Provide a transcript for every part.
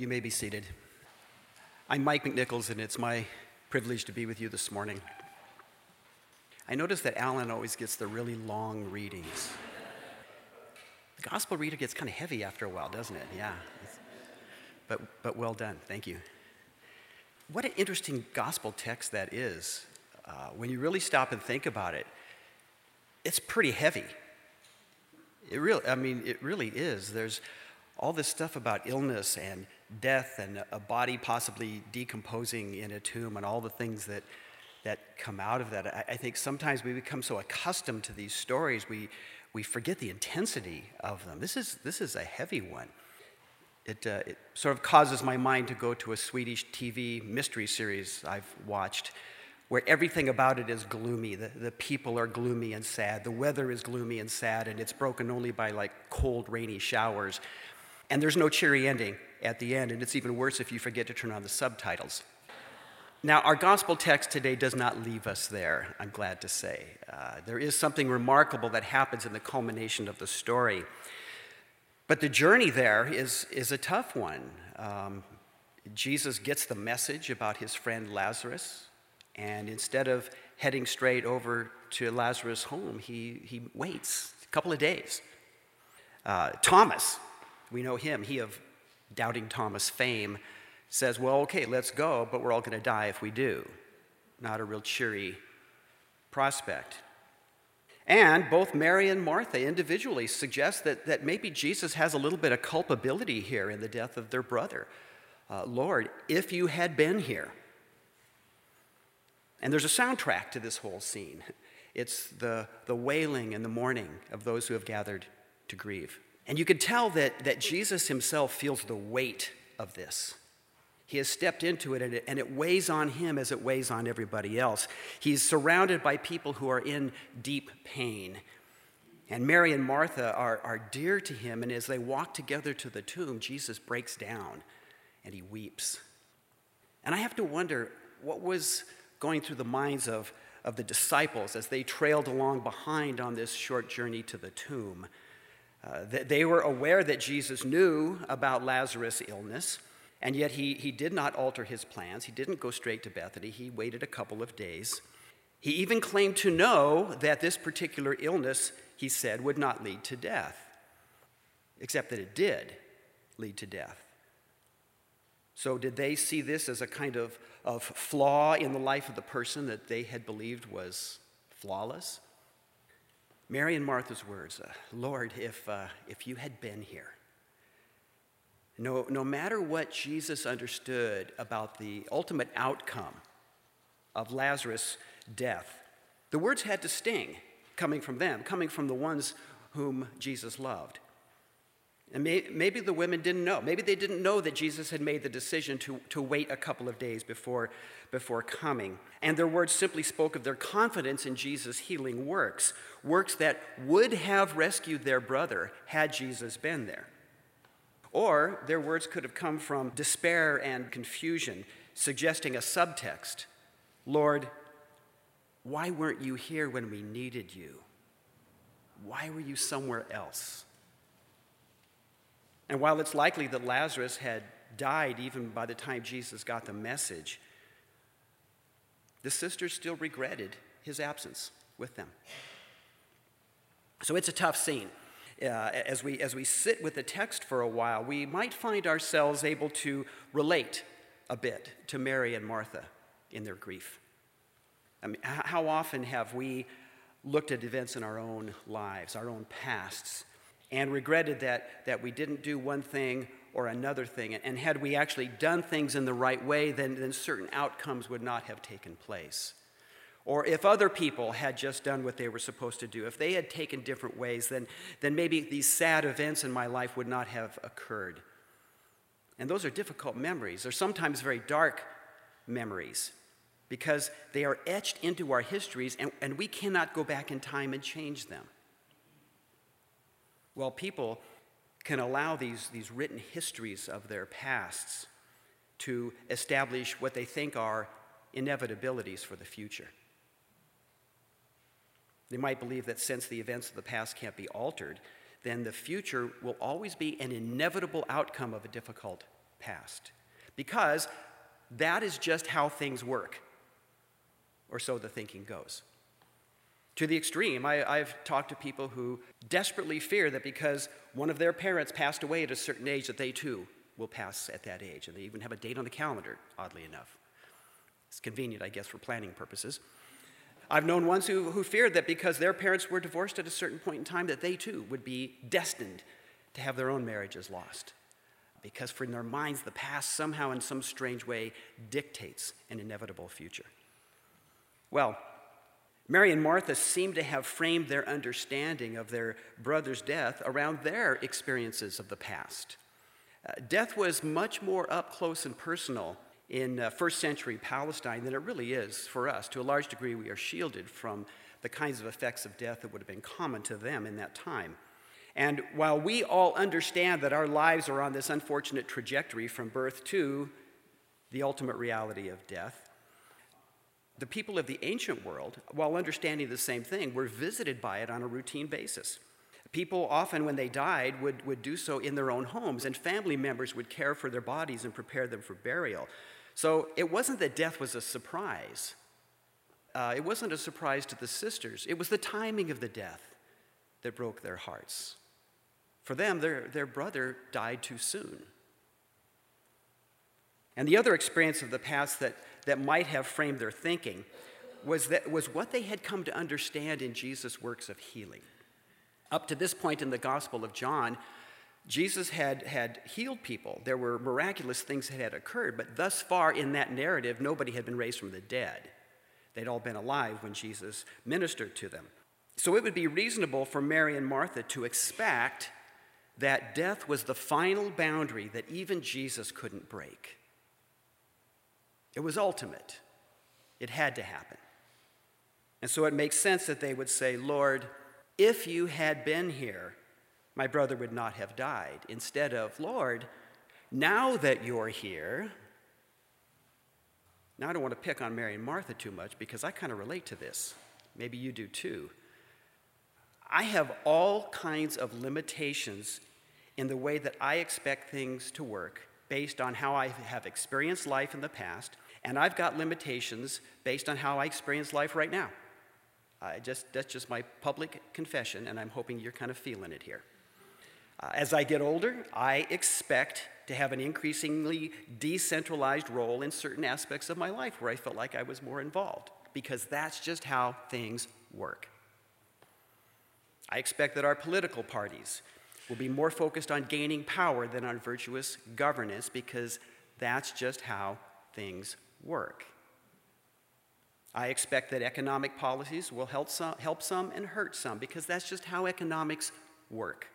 You may be seated. I'm Mike McNichols, and it's my privilege to be with you this morning. I notice that Alan always gets the really long readings. The gospel reader gets kind of heavy after a while, doesn't it? Yeah. But, but well done. Thank you. What an interesting gospel text that is. Uh, when you really stop and think about it, it's pretty heavy. It really, I mean, it really is. There's all this stuff about illness and death and a body possibly decomposing in a tomb and all the things that, that come out of that. I, I think sometimes we become so accustomed to these stories, we, we forget the intensity of them. This is, this is a heavy one. It, uh, it sort of causes my mind to go to a Swedish TV mystery series I've watched where everything about it is gloomy. The, the people are gloomy and sad. The weather is gloomy and sad, and it's broken only by like cold, rainy showers. And there's no cheery ending at the end, and it's even worse if you forget to turn on the subtitles. Now, our gospel text today does not leave us there, I'm glad to say. Uh, there is something remarkable that happens in the culmination of the story. But the journey there is, is a tough one. Um, Jesus gets the message about his friend Lazarus, and instead of heading straight over to Lazarus' home, he, he waits a couple of days. Uh, Thomas, we know him, he of doubting Thomas fame, says, Well, okay, let's go, but we're all going to die if we do. Not a real cheery prospect. And both Mary and Martha individually suggest that, that maybe Jesus has a little bit of culpability here in the death of their brother. Uh, Lord, if you had been here. And there's a soundtrack to this whole scene it's the, the wailing and the mourning of those who have gathered to grieve. And you can tell that, that Jesus himself feels the weight of this. He has stepped into it and, it and it weighs on him as it weighs on everybody else. He's surrounded by people who are in deep pain. And Mary and Martha are, are dear to him, and as they walk together to the tomb, Jesus breaks down and he weeps. And I have to wonder what was going through the minds of, of the disciples as they trailed along behind on this short journey to the tomb. Uh, they were aware that Jesus knew about Lazarus' illness, and yet he, he did not alter his plans. He didn't go straight to Bethany, he waited a couple of days. He even claimed to know that this particular illness, he said, would not lead to death, except that it did lead to death. So, did they see this as a kind of, of flaw in the life of the person that they had believed was flawless? Mary and Martha's words uh, Lord, if, uh, if you had been here, no, no matter what Jesus understood about the ultimate outcome of Lazarus' death, the words had to sting coming from them, coming from the ones whom Jesus loved. And may, maybe the women didn't know. Maybe they didn't know that Jesus had made the decision to, to wait a couple of days before, before coming. And their words simply spoke of their confidence in Jesus' healing works, works that would have rescued their brother had Jesus been there. Or their words could have come from despair and confusion, suggesting a subtext Lord, why weren't you here when we needed you? Why were you somewhere else? And while it's likely that Lazarus had died even by the time Jesus got the message, the sisters still regretted his absence with them. So it's a tough scene. Uh, as, we, as we sit with the text for a while, we might find ourselves able to relate a bit to Mary and Martha in their grief. I mean, how often have we looked at events in our own lives, our own pasts, and regretted that, that we didn't do one thing or another thing. And had we actually done things in the right way, then, then certain outcomes would not have taken place. Or if other people had just done what they were supposed to do, if they had taken different ways, then, then maybe these sad events in my life would not have occurred. And those are difficult memories. They're sometimes very dark memories because they are etched into our histories and, and we cannot go back in time and change them. Well, people can allow these, these written histories of their pasts to establish what they think are inevitabilities for the future. They might believe that since the events of the past can't be altered, then the future will always be an inevitable outcome of a difficult past. Because that is just how things work, or so the thinking goes. To the extreme, I, have talked to people who desperately fear that because one of their parents passed away at a certain age, that they too will pass at that age. And they even have a date on the calendar, oddly enough. It's convenient, I guess, for planning purposes. I've known ones who, who feared that because their parents were divorced at a certain point in time, that they too would be destined to have their own marriages lost. Because for in their minds, the past somehow, in some strange way, dictates an inevitable future. Well, Mary and Martha seem to have framed their understanding of their brother's death around their experiences of the past. Uh, death was much more up close and personal in uh, first century Palestine than it really is for us. To a large degree, we are shielded from the kinds of effects of death that would have been common to them in that time. And while we all understand that our lives are on this unfortunate trajectory from birth to the ultimate reality of death, the people of the ancient world, while understanding the same thing, were visited by it on a routine basis. People often, when they died, would, would do so in their own homes, and family members would care for their bodies and prepare them for burial. So it wasn't that death was a surprise. Uh, it wasn't a surprise to the sisters. It was the timing of the death that broke their hearts. For them, their, their brother died too soon. And the other experience of the past that, that might have framed their thinking was, that, was what they had come to understand in Jesus' works of healing. Up to this point in the Gospel of John, Jesus had, had healed people. There were miraculous things that had occurred, but thus far in that narrative, nobody had been raised from the dead. They'd all been alive when Jesus ministered to them. So it would be reasonable for Mary and Martha to expect that death was the final boundary that even Jesus couldn't break. It was ultimate, it had to happen. And so it makes sense that they would say, Lord, if you had been here, my brother would not have died. Instead of, Lord, now that you're here, now I don't want to pick on Mary and Martha too much because I kind of relate to this. Maybe you do too. I have all kinds of limitations in the way that I expect things to work based on how I have experienced life in the past, and I've got limitations based on how I experience life right now. I just, that's just my public confession, and I'm hoping you're kind of feeling it here. Uh, as I get older, I expect to have an increasingly decentralized role in certain aspects of my life where I felt like I was more involved, because that's just how things work. I expect that our political parties will be more focused on gaining power than on virtuous governance because that's just how things work. I expect that economic policies will help some, help some and hurt some because that's just how economics work.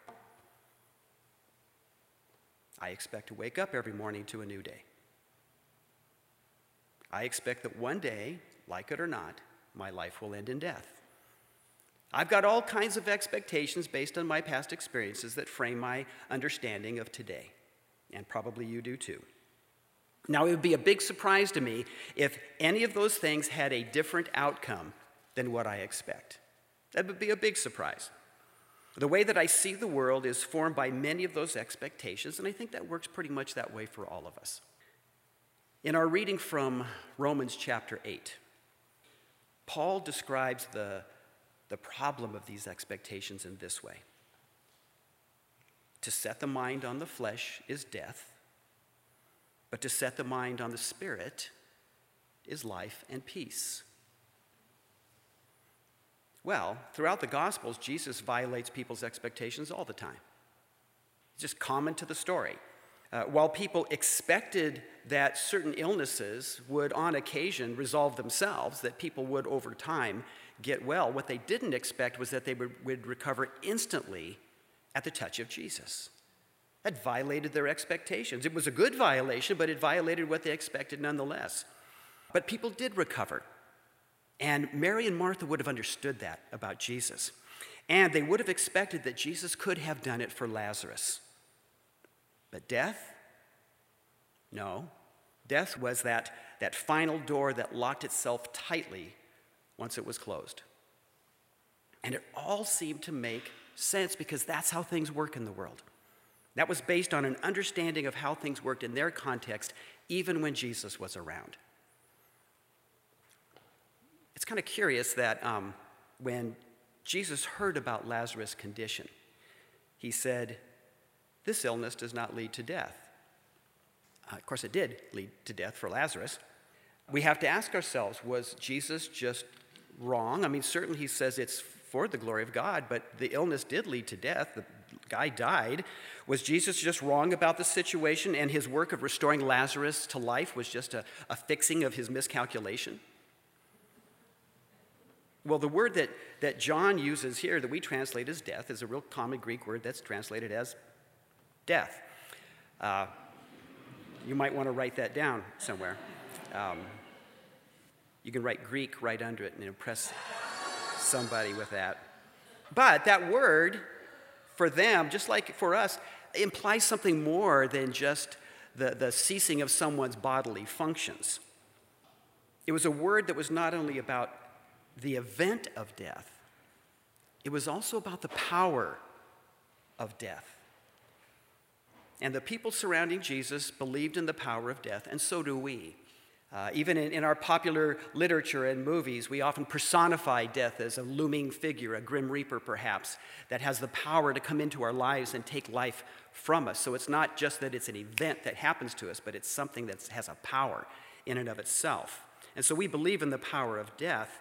I expect to wake up every morning to a new day. I expect that one day, like it or not, my life will end in death. I've got all kinds of expectations based on my past experiences that frame my understanding of today, and probably you do too. Now, it would be a big surprise to me if any of those things had a different outcome than what I expect. That would be a big surprise. The way that I see the world is formed by many of those expectations, and I think that works pretty much that way for all of us. In our reading from Romans chapter 8, Paul describes the the problem of these expectations in this way To set the mind on the flesh is death, but to set the mind on the spirit is life and peace. Well, throughout the Gospels, Jesus violates people's expectations all the time. It's just common to the story. Uh, while people expected that certain illnesses would, on occasion, resolve themselves, that people would, over time, get well. What they didn't expect was that they would, would recover instantly at the touch of Jesus. That violated their expectations. It was a good violation, but it violated what they expected nonetheless. But people did recover. And Mary and Martha would have understood that about Jesus. And they would have expected that Jesus could have done it for Lazarus. But death? No. Death was that, that final door that locked itself tightly once it was closed. And it all seemed to make sense because that's how things work in the world. That was based on an understanding of how things worked in their context, even when Jesus was around. It's kind of curious that um, when Jesus heard about Lazarus' condition, he said, This illness does not lead to death. Uh, of course, it did lead to death for Lazarus. We have to ask ourselves was Jesus just wrong? I mean, certainly he says it's for the glory of God, but the illness did lead to death. The guy died. Was Jesus just wrong about the situation and his work of restoring Lazarus to life was just a, a fixing of his miscalculation? Well, the word that, that John uses here that we translate as death is a real common Greek word that's translated as death. Uh, you might want to write that down somewhere. Um, you can write Greek right under it and impress somebody with that. But that word for them, just like for us, implies something more than just the, the ceasing of someone's bodily functions. It was a word that was not only about the event of death, it was also about the power of death. And the people surrounding Jesus believed in the power of death, and so do we. Uh, even in, in, our popular literature and movies, we often personify death as a looming figure, a grim reaper perhaps, that has the power to come into our lives and take life from us. So it's not just that it's an event that happens to us, but it's something that has a power in and of itself. And so we believe in the power of death.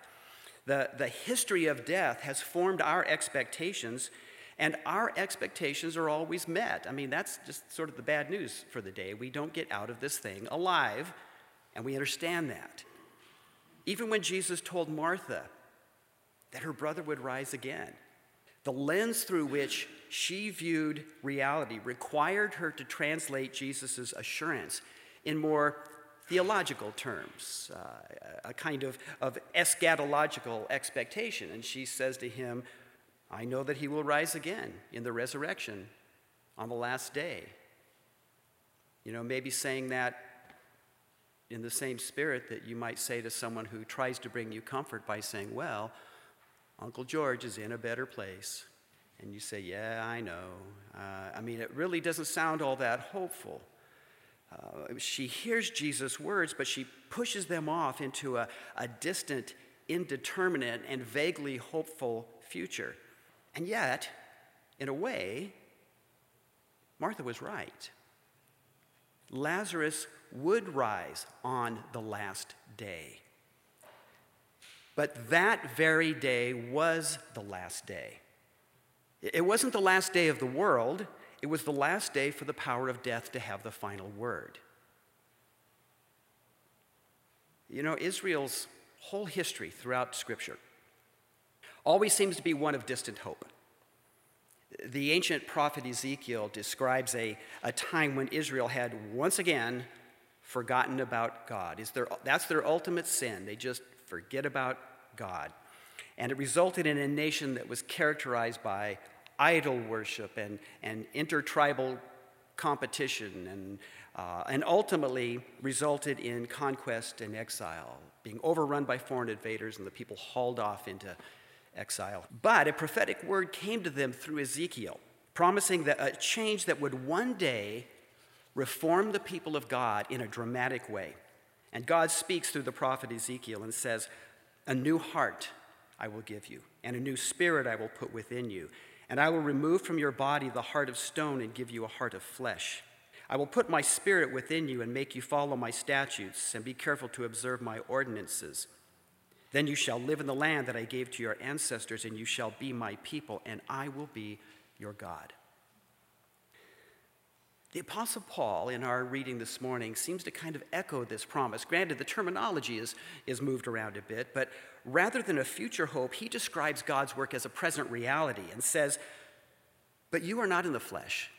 The, the history of death has formed our expectations, and our expectations are always met. I mean, that's just sort of the bad news for the day. We don't get out of this thing alive, and we understand that. Even when Jesus told Martha that her brother would rise again, the lens through which she viewed reality required her to translate Jesus' assurance in more theological terms, uh, a kind of, of eschatological expectation. And she says to him, I know that he will rise again in the resurrection on the last day. You know, maybe saying that in the same spirit that you might say to someone who tries to bring you comfort by saying, Well, Uncle George is in a better place. And you say, Yeah, I know. Uh, I mean, it really doesn't sound all that hopeful. Uh, she hears Jesus' words, but she pushes them off into a, a distant, indeterminate, and vaguely hopeful future. And yet, in a way, Martha was right. Lazarus would rise on the last day. But that very day was the last day. It wasn't the last day of the world, it was the last day for the power of death to have the final word. You know, Israel's whole history throughout Scripture always seems to be one of distant hope. The ancient prophet Ezekiel describes a, a time when Israel had once again forgotten about God. Is their, that's their ultimate sin. They just forget about God. And it resulted in a nation that was characterized by idol worship and, and intertribal competition and, uh, and ultimately resulted in conquest and exile, being overrun by foreign invaders and the people hauled off into exile. But a prophetic word came to them through Ezekiel, promising that a change that would one day reform the people of God in a dramatic way. And God speaks through the prophet Ezekiel and says, A new heart I will give you, and a new spirit I will put within you and I will remove from your body the heart of stone and give you a heart of flesh. I will put my spirit within you and make you follow my statutes and be careful to observe my ordinances. Then you shall live in the land that I gave to your ancestors, and you shall be my people, and I will be your God. The Apostle Paul, in our reading this morning, seems to kind of echo this promise. Granted, the terminology is, is moved around a bit, but rather than a future hope, he describes God's work as a present reality and says, But you are not in the flesh,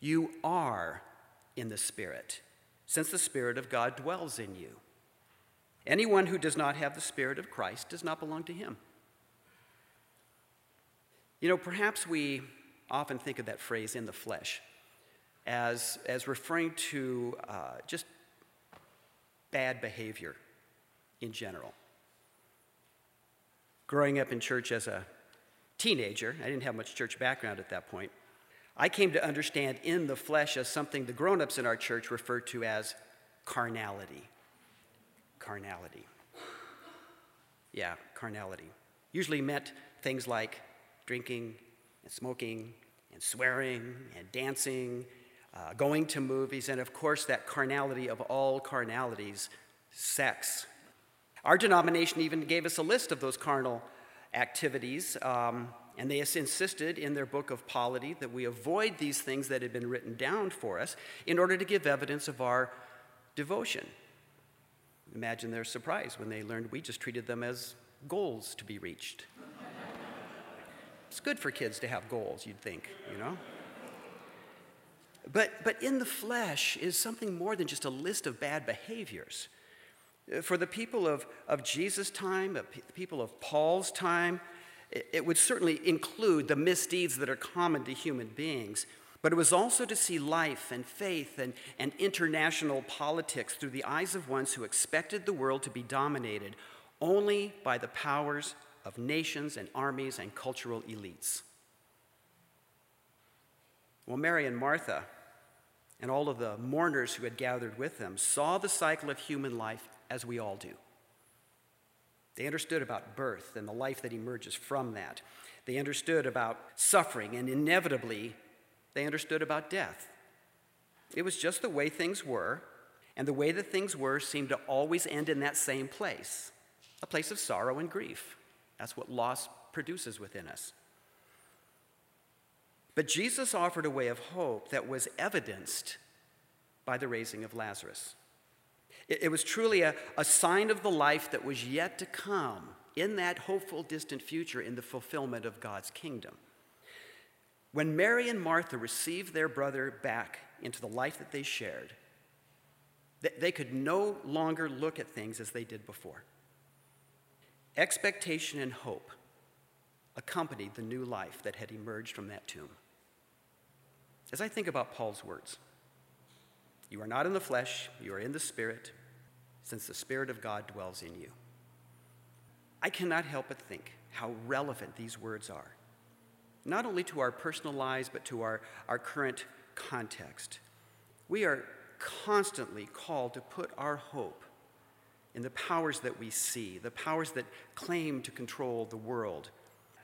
you are in the Spirit, since the Spirit of God dwells in you. Anyone who does not have the Spirit of Christ does not belong to him. You know, perhaps we often think of that phrase, in the flesh as, as referring to uh, just bad behavior in general. Growing up in church as a teenager, I didn't have much church background at that point. I came to understand in the flesh as something the grown ups in our church referred to as carnality. Carnality. Yeah, carnality. Usually meant things like drinking and smoking and swearing and dancing, uh, going to movies, and of course, that carnality of all carnalities, sex. Our denomination even gave us a list of those carnal activities, um, and they insisted in their book of polity that we avoid these things that had been written down for us in order to give evidence of our devotion. Imagine their surprise when they learned we just treated them as goals to be reached. it's good for kids to have goals, you'd think, you know? But, but in the flesh is something more than just a list of bad behaviors. Uh, for the people of, of Jesus' time, the people of Paul's time, it, it would certainly include the misdeeds that are common to human beings. But it was also to see life and faith and, and international politics through the eyes of ones who expected the world to be dominated only by the powers of nations and armies and cultural elites. Well, Mary and Martha and all of the mourners who had gathered with them saw the cycle of human life as we all do. They understood about birth and the life that emerges from that. They understood about suffering, and inevitably, they understood about death. It was just the way things were, and the way that things were seemed to always end in that same place a place of sorrow and grief. That's what loss produces within us. But Jesus offered a way of hope that was evidenced by the raising of Lazarus. It, it was truly a, a sign of the life that was yet to come in that hopeful, distant future in the fulfillment of God's kingdom. When Mary and Martha received their brother back into the life that they shared, they could no longer look at things as they did before. Expectation and hope accompanied the new life that had emerged from that tomb. As I think about Paul's words, you are not in the flesh, you are in the Spirit, since the Spirit of God dwells in you. I cannot help but think how relevant these words are, not only to our personal lives, but to our, our current context. We are constantly called to put our hope in the powers that we see, the powers that claim to control the world.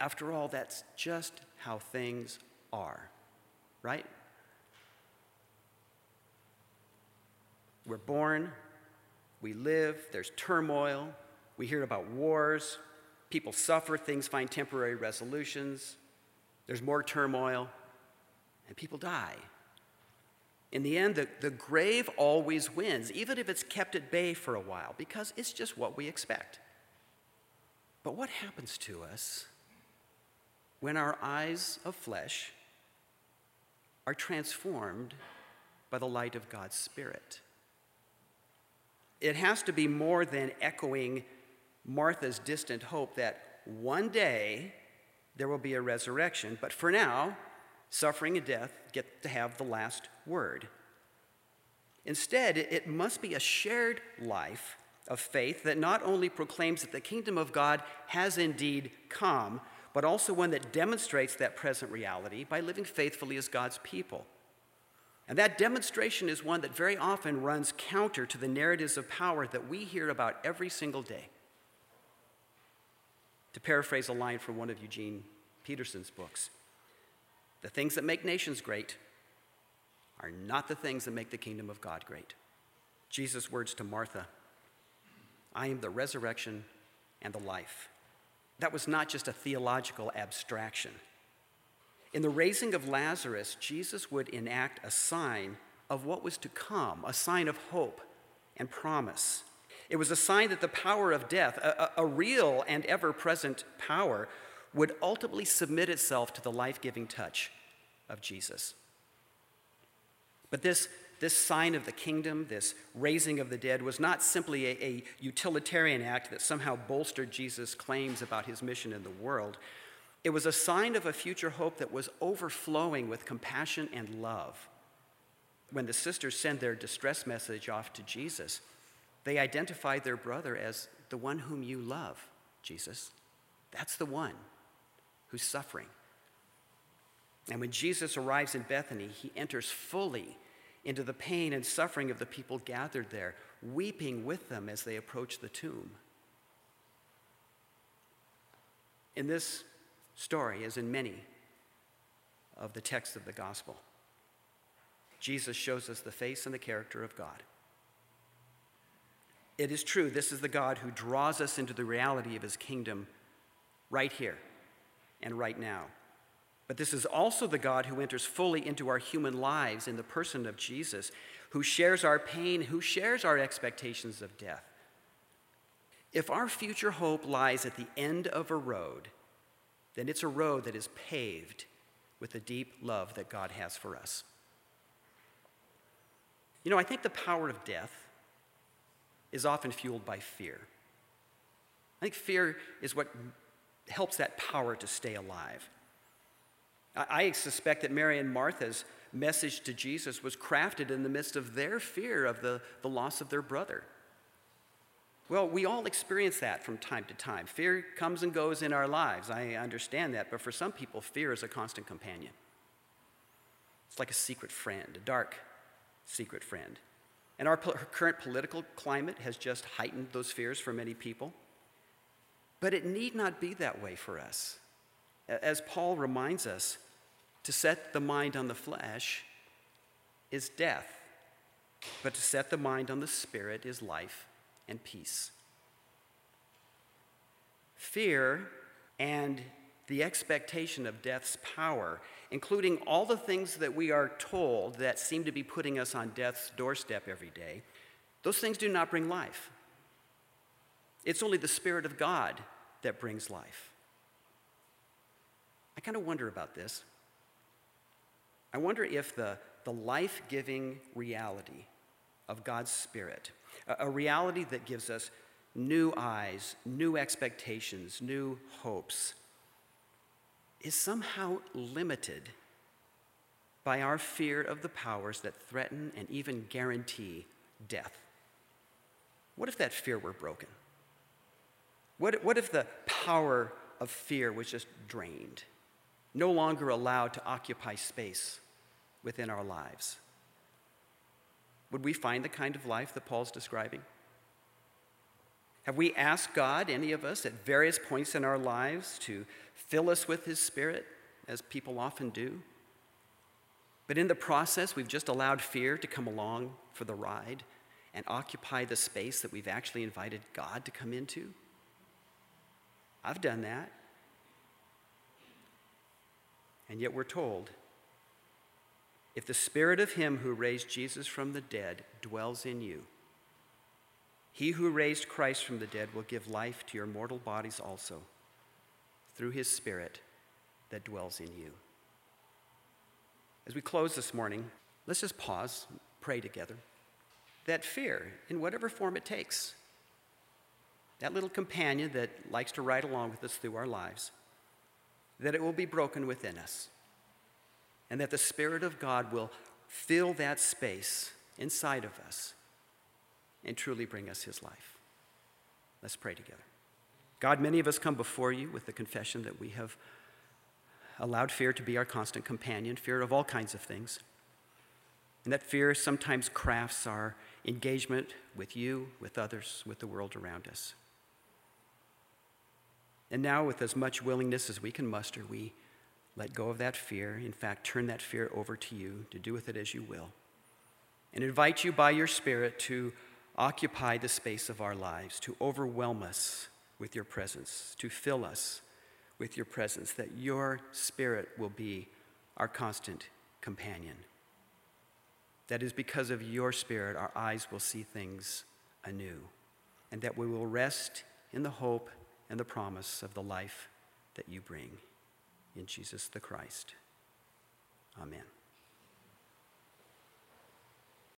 After all, that's just how things are, right? We're born, we live, there's turmoil, we hear about wars, people suffer, things find temporary resolutions, there's more turmoil, and people die. In the end, the, the grave always wins, even if it's kept at bay for a while, because it's just what we expect. But what happens to us when our eyes of flesh are transformed by the light of God's Spirit? It has to be more than echoing Martha's distant hope that one day there will be a resurrection, but for now, suffering and death get to have the last word. Instead, it must be a shared life of faith that not only proclaims that the kingdom of God has indeed come, but also one that demonstrates that present reality by living faithfully as God's people. And that demonstration is one that very often runs counter to the narratives of power that we hear about every single day. To paraphrase a line from one of Eugene Peterson's books, the things that make nations great are not the things that make the kingdom of God great. Jesus' words to Martha I am the resurrection and the life. That was not just a theological abstraction. In the raising of Lazarus, Jesus would enact a sign of what was to come, a sign of hope and promise. It was a sign that the power of death, a, a real and ever present power, would ultimately submit itself to the life giving touch of Jesus. But this, this sign of the kingdom, this raising of the dead, was not simply a, a utilitarian act that somehow bolstered Jesus' claims about his mission in the world. It was a sign of a future hope that was overflowing with compassion and love. When the sisters send their distress message off to Jesus, they identify their brother as the one whom you love, Jesus. That's the one who's suffering. And when Jesus arrives in Bethany, he enters fully into the pain and suffering of the people gathered there, weeping with them as they approach the tomb. In this story, as in many of the texts of the gospel, Jesus shows us the face and the character of God. It is true, this is the God who draws us into the reality of his kingdom right here and right now. But this is also the God who enters fully into our human lives in the person of Jesus, who shares our pain, who shares our expectations of death. If our future hope lies at the end of a road, then it's a road that is paved with the deep love that God has for us. You know, I think the power of death is often fueled by fear. I think fear is what helps that power to stay alive. I suspect that Mary and Martha's message to Jesus was crafted in the midst of their fear of the, the loss of their brother. Well, we all experience that from time to time. Fear comes and goes in our lives. I understand that, but for some people, fear is a constant companion. It's like a secret friend, a dark secret friend. And our po- current political climate has just heightened those fears for many people. But it need not be that way for us. As Paul reminds us, to set the mind on the flesh is death, but to set the mind on the spirit is life and peace. Fear and the expectation of death's power, including all the things that we are told that seem to be putting us on death's doorstep every day, those things do not bring life. It's only the Spirit of God that brings life. I kind of wonder about this. I wonder if the, the life giving reality of God's Spirit, a, a reality that gives us new eyes, new expectations, new hopes, is somehow limited by our fear of the powers that threaten and even guarantee death. What if that fear were broken? What, what if the power of fear was just drained? no longer allowed to occupy space within our lives. Would we find the kind of life that Paul's describing? Have we asked God, any of us, at various points in our lives to fill us with His Spirit, as people often do? But in the process, we've just allowed fear to come along for the ride and occupy the space that we've actually invited God to come into? I've done that. And yet we're told if the spirit of him who raised Jesus from the dead dwells in you, he who raised Christ from the dead will give life to your mortal bodies also through his spirit that dwells in you. As we close this morning, let's just pause, pray together. That fear, in whatever form it takes, that little companion that likes to ride along with us through our lives, that it will be broken within us, and that the Spirit of God will fill that space inside of us and truly bring us His life. Let's pray together. God, many of us come before you with the confession that we have allowed fear to be our constant companion, fear of all kinds of things. And that fear sometimes crafts our engagement with you, with others, with the world around us. And now, with as much willingness as we can muster, we let go of that fear. In fact, turn that fear over to you to do with it as you will. And invite you by your Spirit to occupy the space of our lives, to overwhelm us with your presence, to fill us with your presence, that your Spirit will be our constant companion. That is because of your Spirit, our eyes will see things anew, and that we will rest in the hope and the promise of the life that you bring. In Jesus the Christ. Amen.